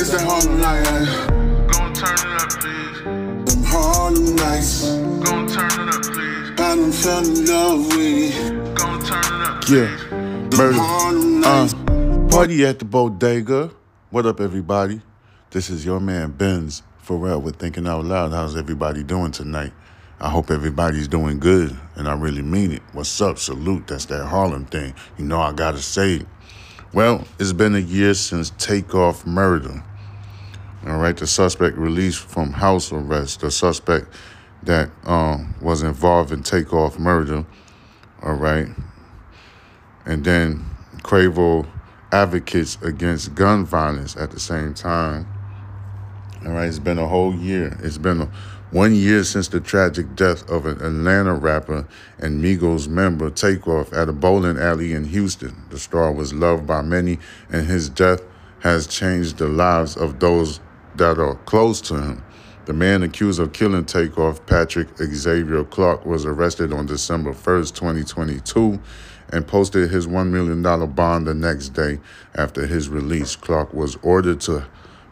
It's that Harlem night, eh? Gon' turn it up, please. Them Harlem nights. Gon' turn it up, please. I done fell in love with it. Gon' turn it up, please. Yeah. Them Murder. Harlem Uh, party at the bodega. What up, everybody? This is your man Benz Pharrell with Thinking Out Loud. How's everybody doing tonight? I hope everybody's doing good, and I really mean it. What's up? Salute. That's that Harlem thing. You know I gotta say it. Well, it's been a year since Takeoff murder. All right, the suspect released from house arrest. The suspect that um, was involved in Takeoff murder. All right, and then Quavo advocates against gun violence at the same time. All right, it's been a whole year. It's been a, one year since the tragic death of an Atlanta rapper and Migos member Takeoff at a bowling alley in Houston. The star was loved by many, and his death has changed the lives of those that are close to him. The man accused of killing Takeoff, Patrick Xavier Clark, was arrested on December 1st, 2022, and posted his $1 million bond the next day after his release. Clark was ordered to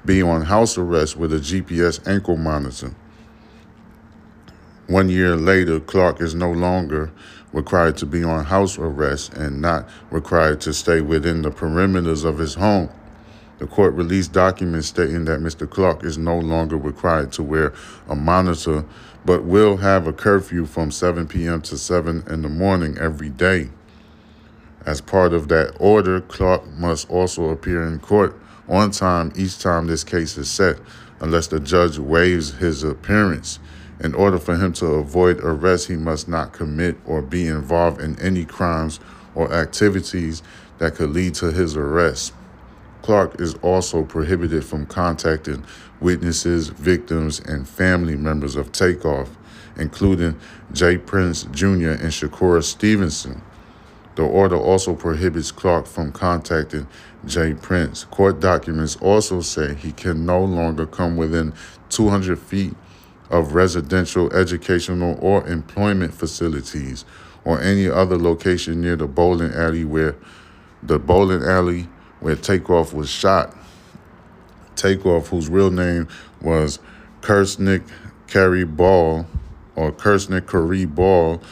be on house arrest with a GPS ankle monitor. One year later, Clark is no longer required to be on house arrest and not required to stay within the perimeters of his home. The court released documents stating that Mr. Clark is no longer required to wear a monitor, but will have a curfew from 7 p.m. to 7 in the morning every day. As part of that order, Clark must also appear in court on time each time this case is set, unless the judge waives his appearance. In order for him to avoid arrest, he must not commit or be involved in any crimes or activities that could lead to his arrest. Clark is also prohibited from contacting witnesses, victims, and family members of Takeoff, including Jay Prince Jr. and Shakura Stevenson. The order also prohibits Clark from contacting Jay Prince. Court documents also say he can no longer come within 200 feet of residential, educational, or employment facilities or any other location near the bowling alley where the bowling alley where Takeoff was shot. Takeoff, whose real name was Kirsnick Kerry Ball or Kirsnick Curry Ball,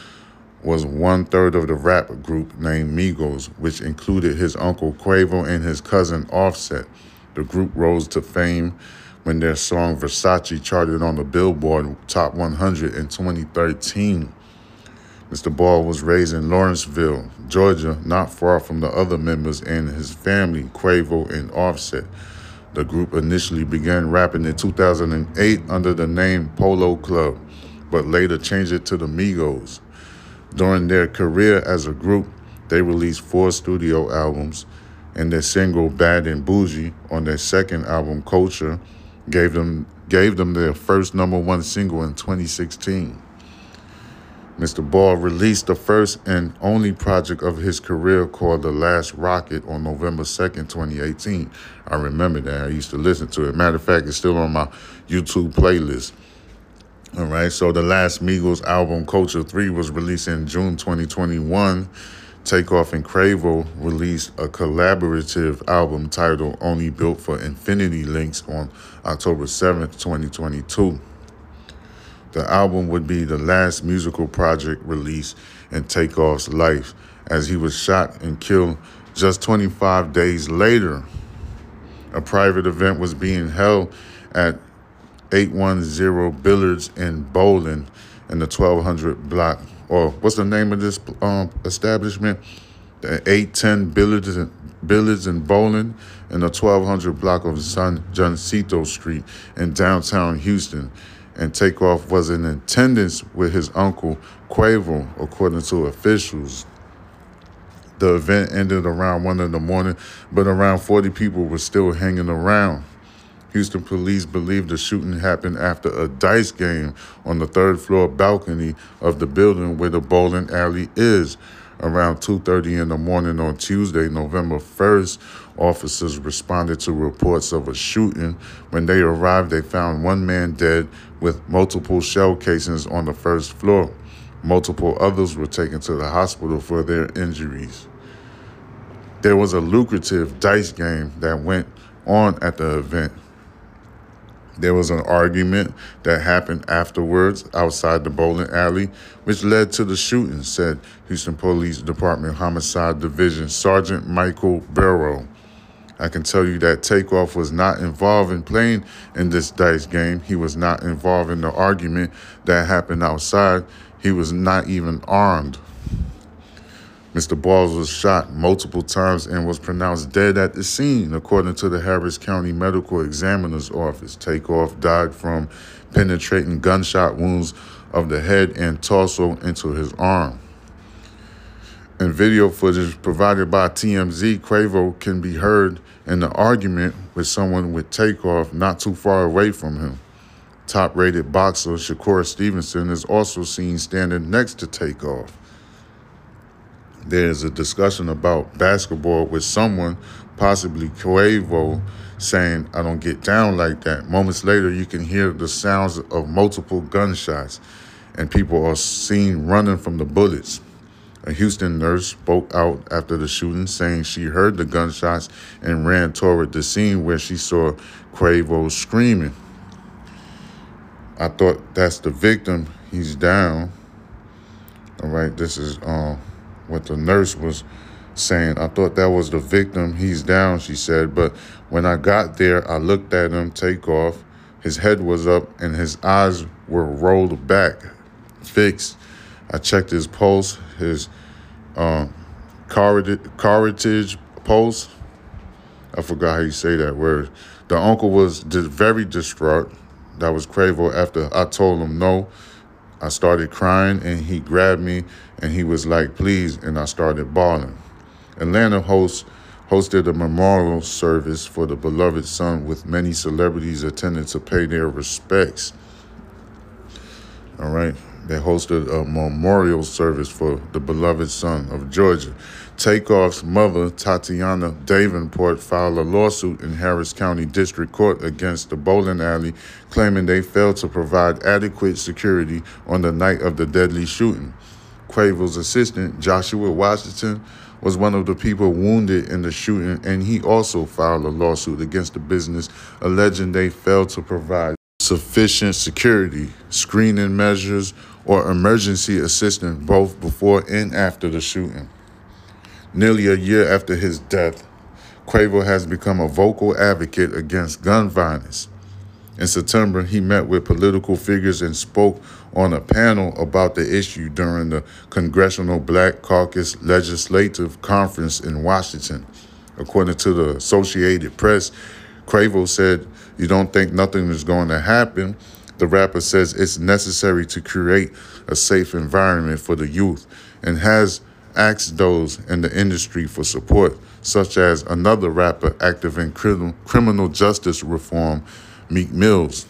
was one third of the rap group named Migos, which included his uncle Quavo and his cousin Offset. The group rose to fame when their song Versace charted on the Billboard Top 100 in 2013. Mr. Ball was raised in Lawrenceville, Georgia, not far from the other members and his family, Quavo and Offset. The group initially began rapping in 2008 under the name Polo Club, but later changed it to the Migos. During their career as a group, they released four studio albums, and their single Bad and Bougie on their second album, Culture, gave them gave them their first number one single in 2016. Mr. Ball released the first and only project of his career called The Last Rocket on November 2nd, 2018. I remember that. I used to listen to it. Matter of fact, it's still on my YouTube playlist. All right, so the last Migos album, Culture 3, was released in June 2021. Takeoff and Quavo released a collaborative album titled Only Built for Infinity Links on October 7th, 2022. The album would be the last musical project released in Takeoff's life as he was shot and killed just 25 days later. A private event was being held at 810 Billiards in Bowling in the 1200 block. Or what's the name of this um, establishment? The 810 Billiards and Billiards and Bowling in the 1200 block of San Jacinto Street in downtown Houston. And Takeoff was in attendance with his uncle Quavo, according to officials. The event ended around 1 in the morning, but around 40 people were still hanging around. Houston police believe the shooting happened after a dice game on the third floor balcony of the building where the bowling alley is. Around 2:30 in the morning on Tuesday, November 1st, officers responded to reports of a shooting. When they arrived, they found one man dead with multiple shell casings on the first floor. Multiple others were taken to the hospital for their injuries. There was a lucrative dice game that went on at the event. There was an argument that happened afterwards outside the bowling alley, which led to the shooting, said Houston Police Department Homicide Division Sergeant Michael Burrow. I can tell you that Takeoff was not involved in playing in this dice game. He was not involved in the argument that happened outside. He was not even armed. Mr. Balls was shot multiple times and was pronounced dead at the scene, according to the Harris County Medical Examiner's Office. Takeoff died from penetrating gunshot wounds of the head and torso into his arm. In video footage provided by TMZ, Quavo can be heard in the argument with someone with Takeoff not too far away from him. Top rated boxer Shakur Stevenson is also seen standing next to Takeoff there's a discussion about basketball with someone, possibly Quavo, saying, I don't get down like that. Moments later, you can hear the sounds of multiple gunshots, and people are seen running from the bullets. A Houston nurse spoke out after the shooting, saying she heard the gunshots and ran toward the scene where she saw Quavo screaming. I thought that's the victim. He's down. All right, this is um what the nurse was saying. I thought that was the victim. He's down, she said. But when I got there, I looked at him take off. His head was up and his eyes were rolled back, fixed. I checked his pulse, his um, carotid pulse. I forgot how you say that word. The uncle was very distraught. That was Quavo after I told him no. I started crying and he grabbed me and he was like, please. And I started bawling. Atlanta hosts hosted a memorial service for the beloved son with many celebrities attending to pay their respects. All right. They hosted a memorial service for the beloved son of Georgia. Takeoff's mother, Tatiana Davenport, filed a lawsuit in Harris County District Court against the bowling alley, claiming they failed to provide adequate security on the night of the deadly shooting. Quavo's assistant, Joshua Washington, was one of the people wounded in the shooting, and he also filed a lawsuit against the business, alleging they failed to provide sufficient security, screening measures, or emergency assistance both before and after the shooting. Nearly a year after his death, Quavo has become a vocal advocate against gun violence. In September, he met with political figures and spoke on a panel about the issue during the Congressional Black Caucus Legislative Conference in Washington. According to the Associated Press, Quavo said, You don't think nothing is going to happen? The rapper says it's necessary to create a safe environment for the youth and has asked those in the industry for support, such as another rapper active in criminal justice reform, Meek Mills.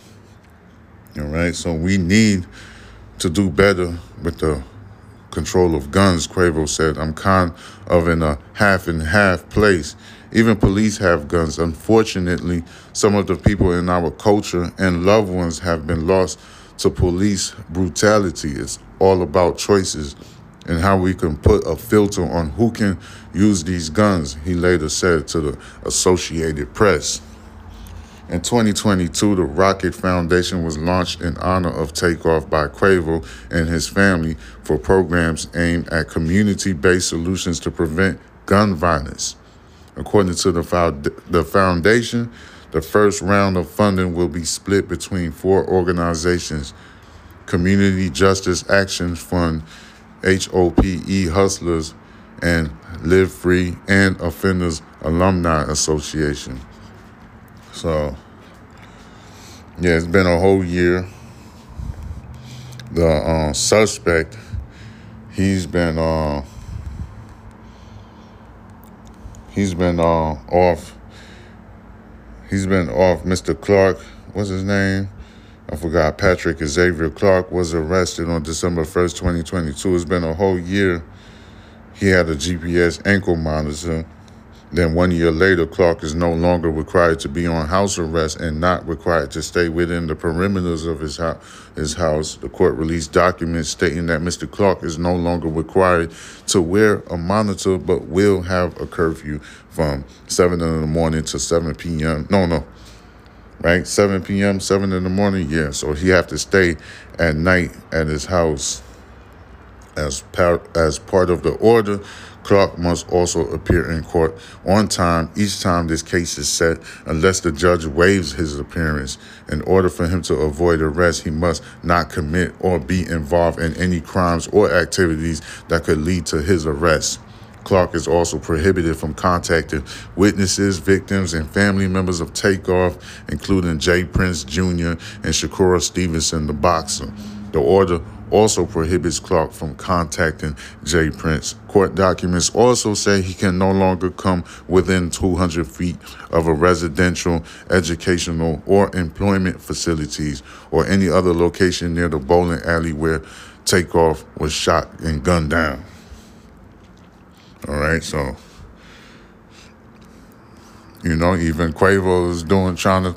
All right, so we need to do better with the control of guns, Quavo said. I'm kind of in a half and half place. Even police have guns. Unfortunately, some of the people in our culture and loved ones have been lost to police brutality. It's all about choices and how we can put a filter on who can use these guns, he later said to the Associated Press. In 2022, the Rocket Foundation was launched in honor of Takeoff by Quavo and his family for programs aimed at community based solutions to prevent gun violence. According to the, the foundation, the first round of funding will be split between four organizations Community Justice Action Fund, HOPE Hustlers, and Live Free and Offenders Alumni Association. So, yeah, it's been a whole year. The uh, suspect, he's been uh, he's been uh, off. He's been off. Mr. Clark, what's his name? I forgot. Patrick Xavier Clark was arrested on December 1st, 2022. It's been a whole year. He had a GPS ankle monitor then one year later, Clark is no longer required to be on house arrest and not required to stay within the perimeters of his, ho- his house. The court released documents stating that Mr. Clark is no longer required to wear a monitor but will have a curfew from 7 in the morning to 7 p.m. No, no. right? 7 p.m., 7 in the morning, yeah. So he have to stay at night at his house. As par- as part of the order, Clark must also appear in court on time each time this case is set, unless the judge waives his appearance. In order for him to avoid arrest, he must not commit or be involved in any crimes or activities that could lead to his arrest. Clark is also prohibited from contacting witnesses, victims, and family members of Takeoff, including Jay Prince Jr. and Shakura Stevenson, the boxer. The order also prohibits Clark from contacting Jay Prince. Court documents also say he can no longer come within 200 feet of a residential, educational, or employment facilities or any other location near the bowling alley where Takeoff was shot and gunned down. All right, so you know, even Quavo is doing trying to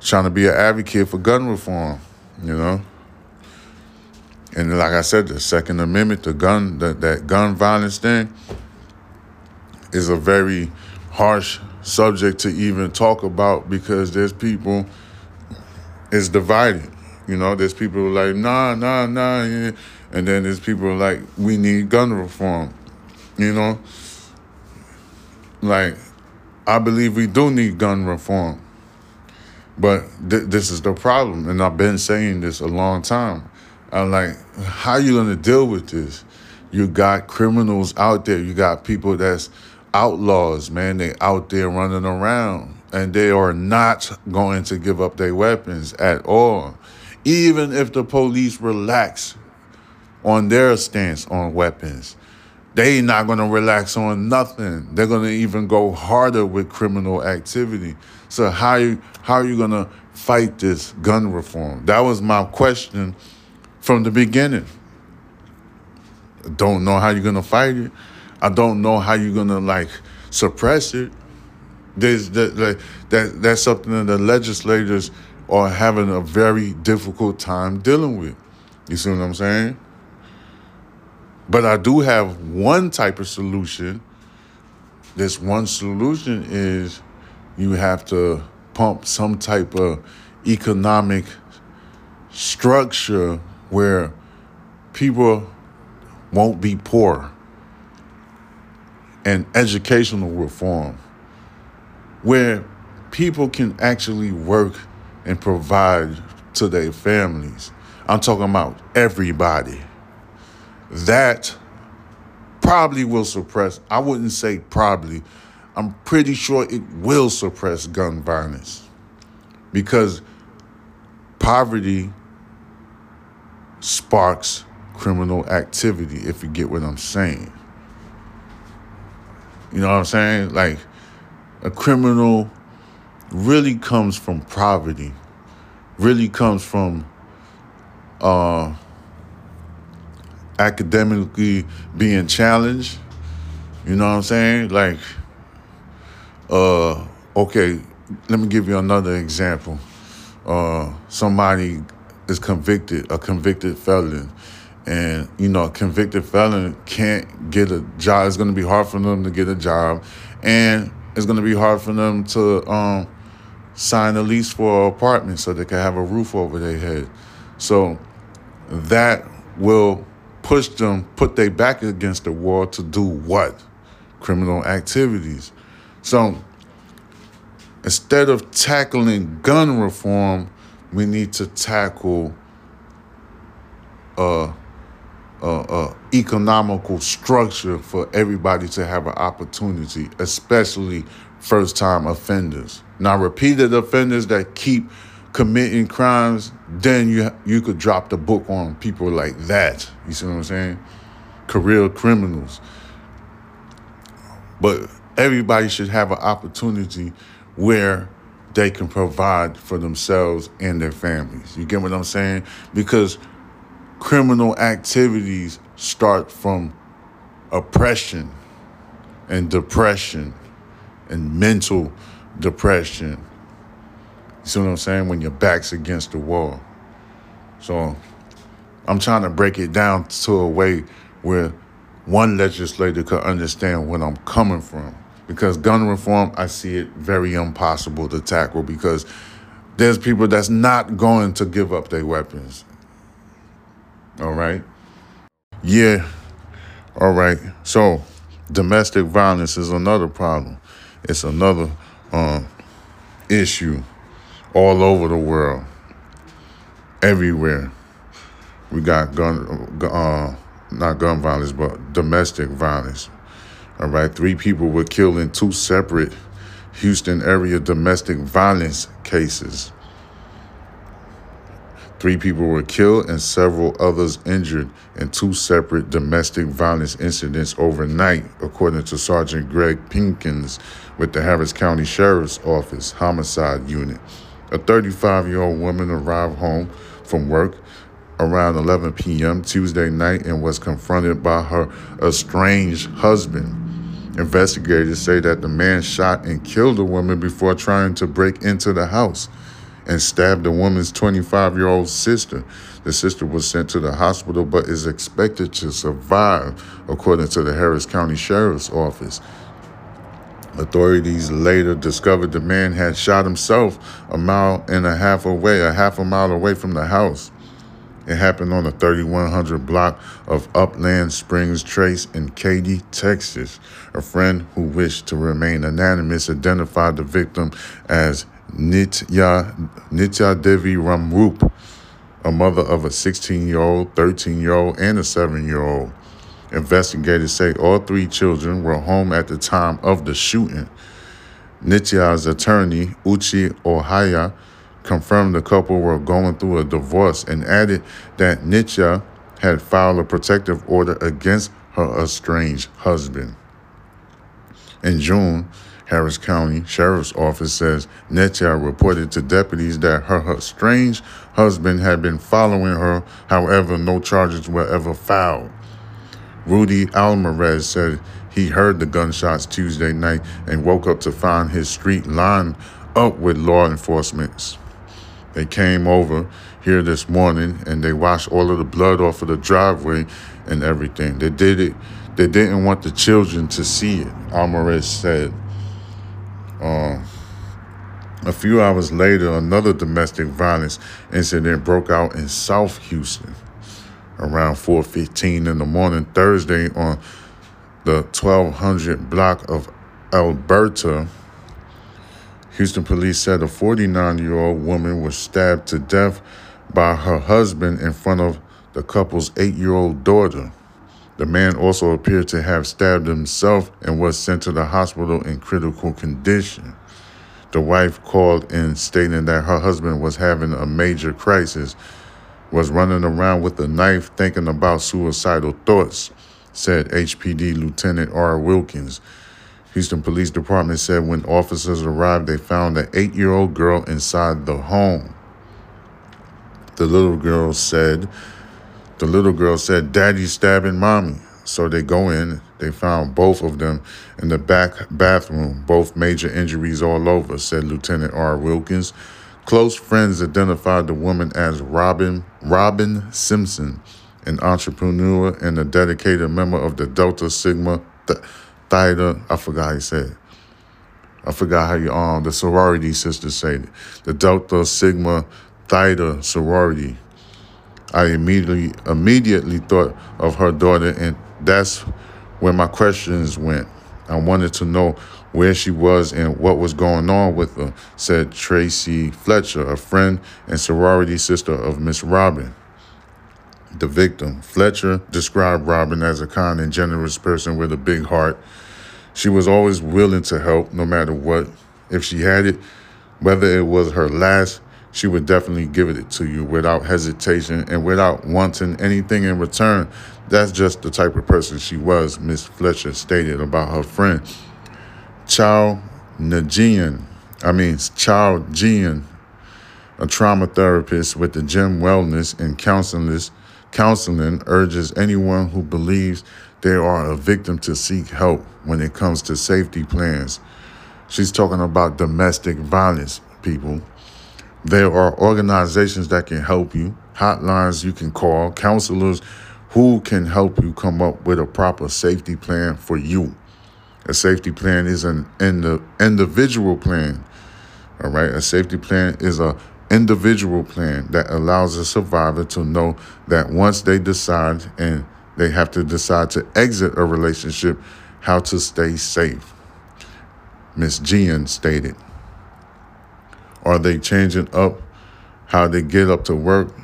trying to be an advocate for gun reform. You know, and like I said, the Second Amendment, the gun, the, that gun violence thing, is a very harsh subject to even talk about because there's people it's divided. You know, there's people like nah, nah, nah, yeah. and then there's people like we need gun reform. You know, like I believe we do need gun reform, but th- this is the problem, and I've been saying this a long time. I'm like, how are you gonna deal with this? You got criminals out there. You got people that's outlaws, man. They out there running around, and they are not going to give up their weapons at all, even if the police relax on their stance on weapons they not going to relax on nothing. They're going to even go harder with criminal activity. So how you, how are you going to fight this gun reform? That was my question from the beginning. I don't know how you're to fight it. I don't know how you're to like suppress it. There's that, that, that that's something that the legislators are having a very difficult time dealing with. You see what I'm saying? But I do have one type of solution. This one solution is you have to pump some type of economic structure where people won't be poor. And educational reform where people can actually work and provide to their families. I'm talking about everybody. That probably will suppress, I wouldn't say probably, I'm pretty sure it will suppress gun violence. Because poverty sparks criminal activity, if you get what I'm saying. You know what I'm saying? Like, a criminal really comes from poverty, really comes from uh, academically being challenged. You know what I'm saying? Like, uh, okay, let me give you another example. Uh, somebody is convicted, a convicted felon, and you know, a convicted felon can't get a job. It's going to be hard for them to get a job, and it's going to be hard for them to um, sign a lease for an apartment so they can have a roof over their head. So that will push them, put their back against the wall to do what? Criminal activities. So instead of tackling gun reform, we need to tackle a, a, a economical structure for everybody to have an opportunity, especially first time offenders. Now, repeated offenders that keep committing crimes, then you you could drop the book on people like that. You see what I'm saying? Career criminals. But everybody should have an opportunity where they can provide for themselves and their families. You get what I'm saying? Because criminal activities start from oppression and depression and mental depression you see what I'm saying? When your back's against the wall. So I'm trying to break it down to a way where one legislator could understand where I'm coming from. Because gun reform, I see it very impossible to tackle because there's people that's not going to give up their weapons. All right? Yeah. All right. So, domestic violence is another problem. It's another um, issue all over the world, everywhere. We got gun, uh, not gun violence, but domestic violence. All right, three people were killed in two separate Houston area domestic violence cases. Three people were killed and several others injured in two separate domestic violence incidents overnight, according to Sergeant Greg Pinkins with the Harris County Sheriff's Office Homicide Unit. A 35 year old woman arrived home from work around 11 p.m. Tuesday night and was confronted by her estranged husband. Investigators say that the man shot and killed the woman before trying to break into the house and stabbed the woman's 25 year old sister. The sister was sent to the hospital but is expected to survive, according to the Harris County Sheriff's Office. Authorities later discovered the man had shot himself a mile and a half away, a half a mile away from the house. It happened on the 3100 block of Upland Springs Trace in Katy, Texas. A friend who wished to remain anonymous identified the victim as Nitya, Nitya Devi Ramrup, a mother of a 16 year old, 13 year old, and a 7 year old. Investigators say all three children were home at the time of the shooting. Nitya's attorney, Uchi Ohaya, confirmed the couple were going through a divorce and added that Nitya had filed a protective order against her estranged husband. In June, Harris County Sheriff's Office says Nitya reported to deputies that her estranged husband had been following her. However, no charges were ever filed. Rudy Almarez said he heard the gunshots Tuesday night and woke up to find his street lined up with law enforcement. They came over here this morning and they washed all of the blood off of the driveway and everything. They did it. They didn't want the children to see it, Almarez said. Uh, a few hours later, another domestic violence incident broke out in South Houston around 4:15 in the morning Thursday on the 1200 block of Alberta. Houston police said a 49-year-old woman was stabbed to death by her husband in front of the couple's 8-year-old daughter. The man also appeared to have stabbed himself and was sent to the hospital in critical condition. The wife called in stating that her husband was having a major crisis was running around with a knife thinking about suicidal thoughts, said HPD Lieutenant R. Wilkins. Houston Police Department said when officers arrived, they found an eight year old girl inside the home. The little girl said, the little girl said, Daddy's stabbing mommy. So they go in, they found both of them in the back bathroom, both major injuries all over, said Lieutenant R. Wilkins. Close friends identified the woman as Robin Robin Simpson, an entrepreneur and a dedicated member of the Delta Sigma Theta. I forgot how you said. I forgot how you um the sorority sisters say it. The Delta Sigma Theta sorority. I immediately immediately thought of her daughter, and that's where my questions went. I wanted to know where she was and what was going on with her, said Tracy Fletcher, a friend and sorority sister of Miss Robin. The victim, Fletcher, described Robin as a kind and generous person with a big heart. She was always willing to help, no matter what. If she had it, whether it was her last, she would definitely give it to you without hesitation and without wanting anything in return. That's just the type of person she was, Miss Fletcher stated about her friend. Chow Najian, I mean Chow Jian, a trauma therapist with the Gym Wellness and Counseling, counseling urges anyone who believes they are a victim to seek help when it comes to safety plans. She's talking about domestic violence, people. There are organizations that can help you, hotlines you can call, counselors who can help you come up with a proper safety plan for you. A safety plan is an individual plan. All right. A safety plan is a individual plan that allows a survivor to know that once they decide and they have to decide to exit a relationship, how to stay safe. Miss Gian stated. Are they changing up how they get up to work?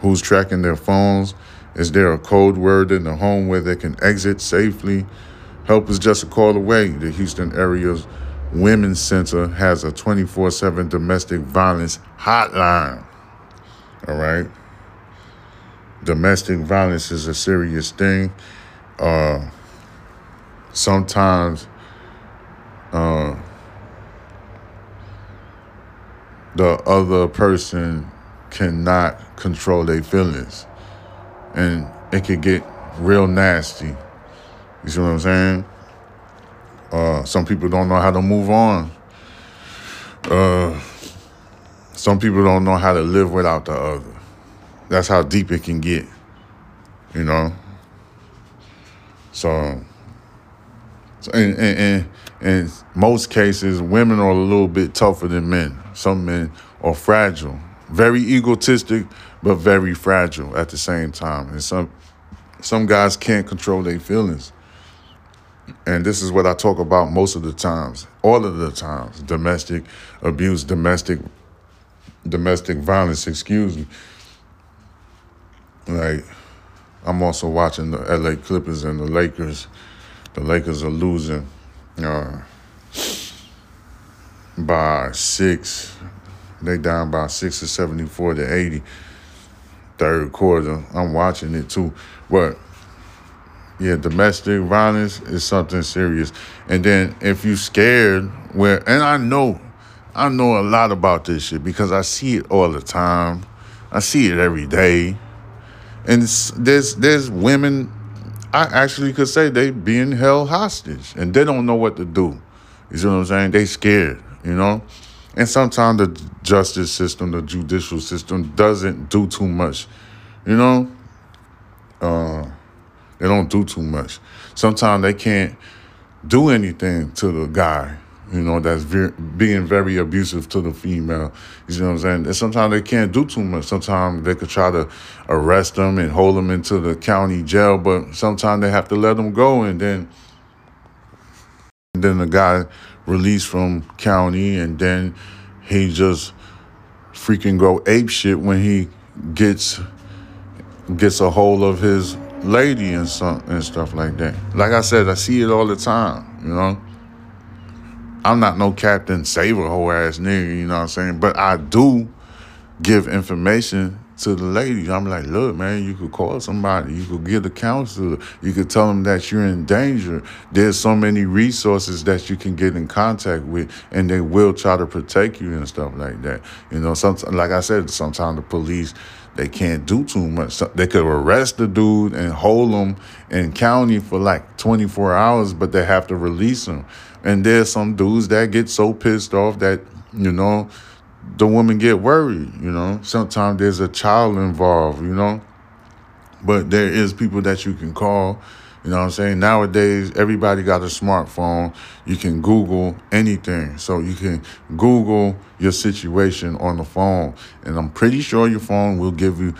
Who's tracking their phones? Is there a code word in the home where they can exit safely? Help is just a call away. The Houston area's Women's Center has a 24 7 domestic violence hotline. All right. Domestic violence is a serious thing. Uh, sometimes uh, the other person cannot control their feelings. And it could get real nasty. You see what I'm saying? Uh, some people don't know how to move on. Uh, some people don't know how to live without the other. That's how deep it can get, you know. So, so in, in, in, in most cases, women are a little bit tougher than men. Some men are fragile, very egotistic, but very fragile at the same time. And some some guys can't control their feelings and this is what I talk about most of the times, all of the times, domestic abuse, domestic domestic violence, excuse me. Like I'm also watching the LA Clippers and the Lakers. The Lakers are losing uh, by six. They down by six to 74 to 80. Third quarter. I'm watching it too. But yeah, domestic violence is something serious. And then if you scared, where and I know, I know a lot about this shit because I see it all the time. I see it every day. And there's there's women, I actually could say they being held hostage and they don't know what to do. You see what I'm saying? They scared, you know? And sometimes the justice system, the judicial system doesn't do too much, you know? Uh, they don't do too much. Sometimes they can't do anything to the guy, you know, that's being very abusive to the female. You know what I'm saying? And sometimes they can't do too much. Sometimes they could try to arrest them and hold them into the county jail, but sometimes they have to let them go and then and then the guy released from county and then he just freaking go ape shit when he gets gets a hold of his lady and some and stuff like that. Like I said, I see it all the time, you know. I'm not no Captain Saver whole ass nigga, you know what I'm saying? But I do give information to the ladies. I'm like, look, man, you could call somebody, you could get a counselor, you could tell them that you're in danger. There's so many resources that you can get in contact with, and they will try to protect you and stuff like that. You know, sometimes, like I said, sometimes the police they can't do too much. They could arrest the dude and hold him in county for like 24 hours, but they have to release him. And there's some dudes that get so pissed off that, you know, the woman get worried, you know. Sometimes there's a child involved, you know. But there is people that you can call you know what I'm saying? Nowadays, everybody got a smartphone. You can Google anything. So you can Google your situation on the phone. And I'm pretty sure your phone will give you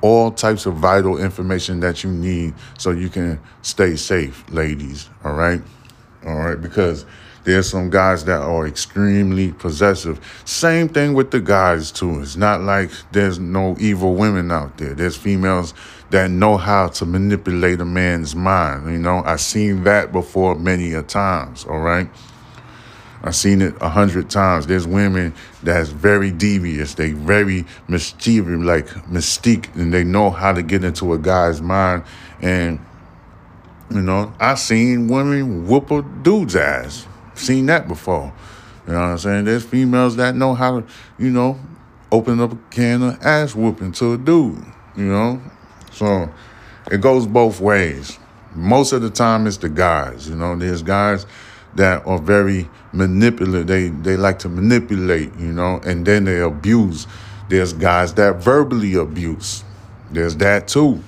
all types of vital information that you need so you can stay safe, ladies. All right? All right? Because there's some guys that are extremely possessive. Same thing with the guys, too. It's not like there's no evil women out there. There's females that know how to manipulate a man's mind. You know, I've seen that before many a times, all right? I've seen it a hundred times. There's women that's very devious. They very mischievous, like mystique, and they know how to get into a guy's mind. And, you know, I've seen women whoop a dude's ass seen that before. You know what I'm saying? There's females that know how to, you know, open up a can of ass whooping to a dude, you know? So it goes both ways. Most of the time it's the guys, you know, there's guys that are very manipulative. They they like to manipulate, you know, and then they abuse. There's guys that verbally abuse. There's that too.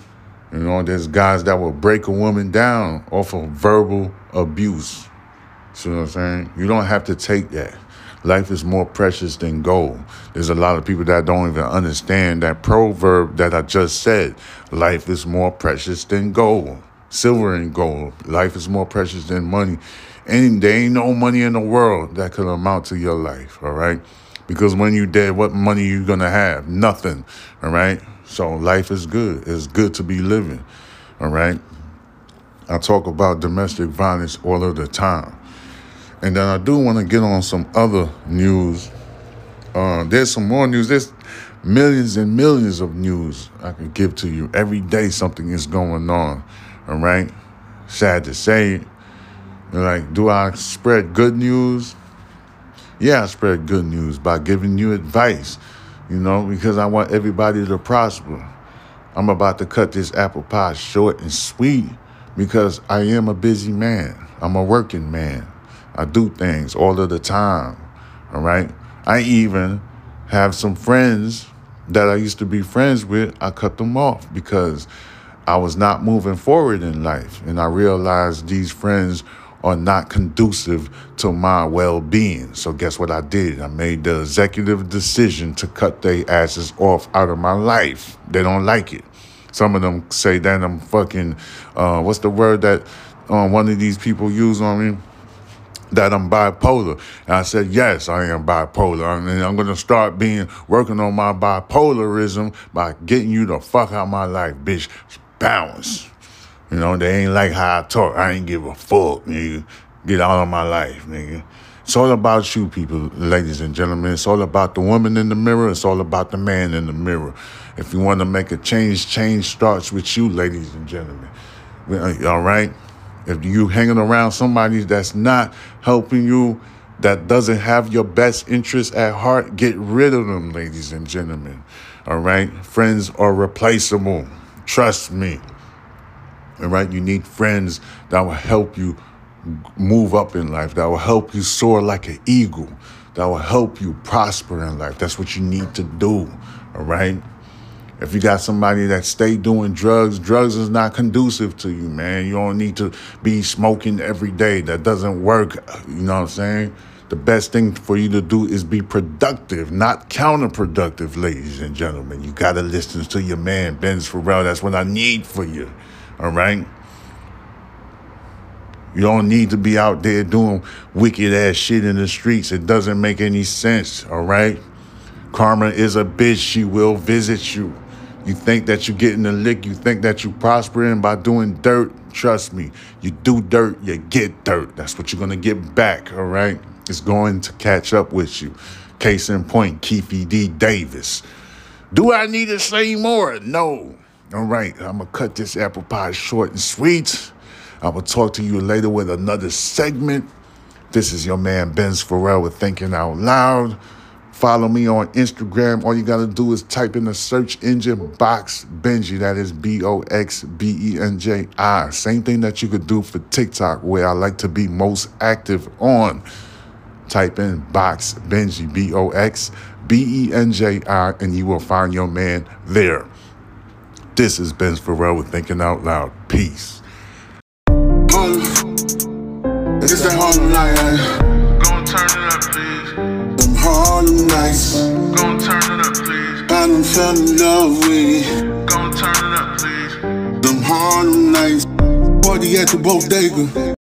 You know, there's guys that will break a woman down off of verbal abuse. See what I'm saying? You don't have to take that. Life is more precious than gold. There's a lot of people that don't even understand that proverb that I just said. Life is more precious than gold. Silver and gold. Life is more precious than money. And there ain't no money in the world that could amount to your life, all right? Because when you dead, what money you gonna have? Nothing. All right. So life is good. It's good to be living. All right. I talk about domestic violence all of the time. And then I do want to get on some other news. Uh, there's some more news. There's millions and millions of news I can give to you. Every day something is going on. All right. Sad to say. Like, do I spread good news? Yeah, I spread good news by giving you advice, you know, because I want everybody to prosper. I'm about to cut this apple pie short and sweet because I am a busy man. I'm a working man. I do things all of the time. All right. I even have some friends that I used to be friends with. I cut them off because I was not moving forward in life. And I realized these friends are not conducive to my well being. So, guess what I did? I made the executive decision to cut their asses off out of my life. They don't like it. Some of them say that I'm fucking, uh, what's the word that uh, one of these people use on me? That I'm bipolar. And I said, yes, I am bipolar. And I'm going to start being, working on my bipolarism by getting you the fuck out of my life, bitch. Balance. You know, they ain't like how I talk. I ain't give a fuck, nigga. Get out of my life, nigga. It's all about you, people, ladies and gentlemen. It's all about the woman in the mirror. It's all about the man in the mirror. If you want to make a change, change starts with you, ladies and gentlemen. All right? If you hanging around somebody that's not helping you, that doesn't have your best interest at heart, get rid of them, ladies and gentlemen. All right? Friends are replaceable. Trust me. All right, you need friends that will help you move up in life, that will help you soar like an eagle, that will help you prosper in life. That's what you need to do. All right. If you got somebody that stay doing drugs, drugs is not conducive to you, man. You don't need to be smoking every day. That doesn't work. You know what I'm saying? The best thing for you to do is be productive, not counterproductive, ladies and gentlemen. You got to listen to your man, Benz Pharrell. That's what I need for you. All right? You don't need to be out there doing wicked ass shit in the streets. It doesn't make any sense. All right? Karma is a bitch. She will visit you. You think that you're getting a lick. You think that you're prospering by doing dirt. Trust me. You do dirt, you get dirt. That's what you're to get back. All right? It's going to catch up with you. Case in point, Keffe D. Davis. Do I need to say more? No. All right, I'm gonna cut this apple pie short and sweet. I will talk to you later with another segment. This is your man Benz Pharrell with Thinking Out Loud. Follow me on Instagram. All you gotta do is type in the search engine box Benji. That is B O X B E N J I. Same thing that you could do for TikTok, where I like to be most active on. Type in box Benji B O X B E N J I, and you will find your man there. This is Ben Pharrell with Thinking Out Loud. Peace. It's. Nights. Gon' turn it up, please. I done fell in love with it. Gon' turn it up, please. Them Harlem nights. Party at the bodega.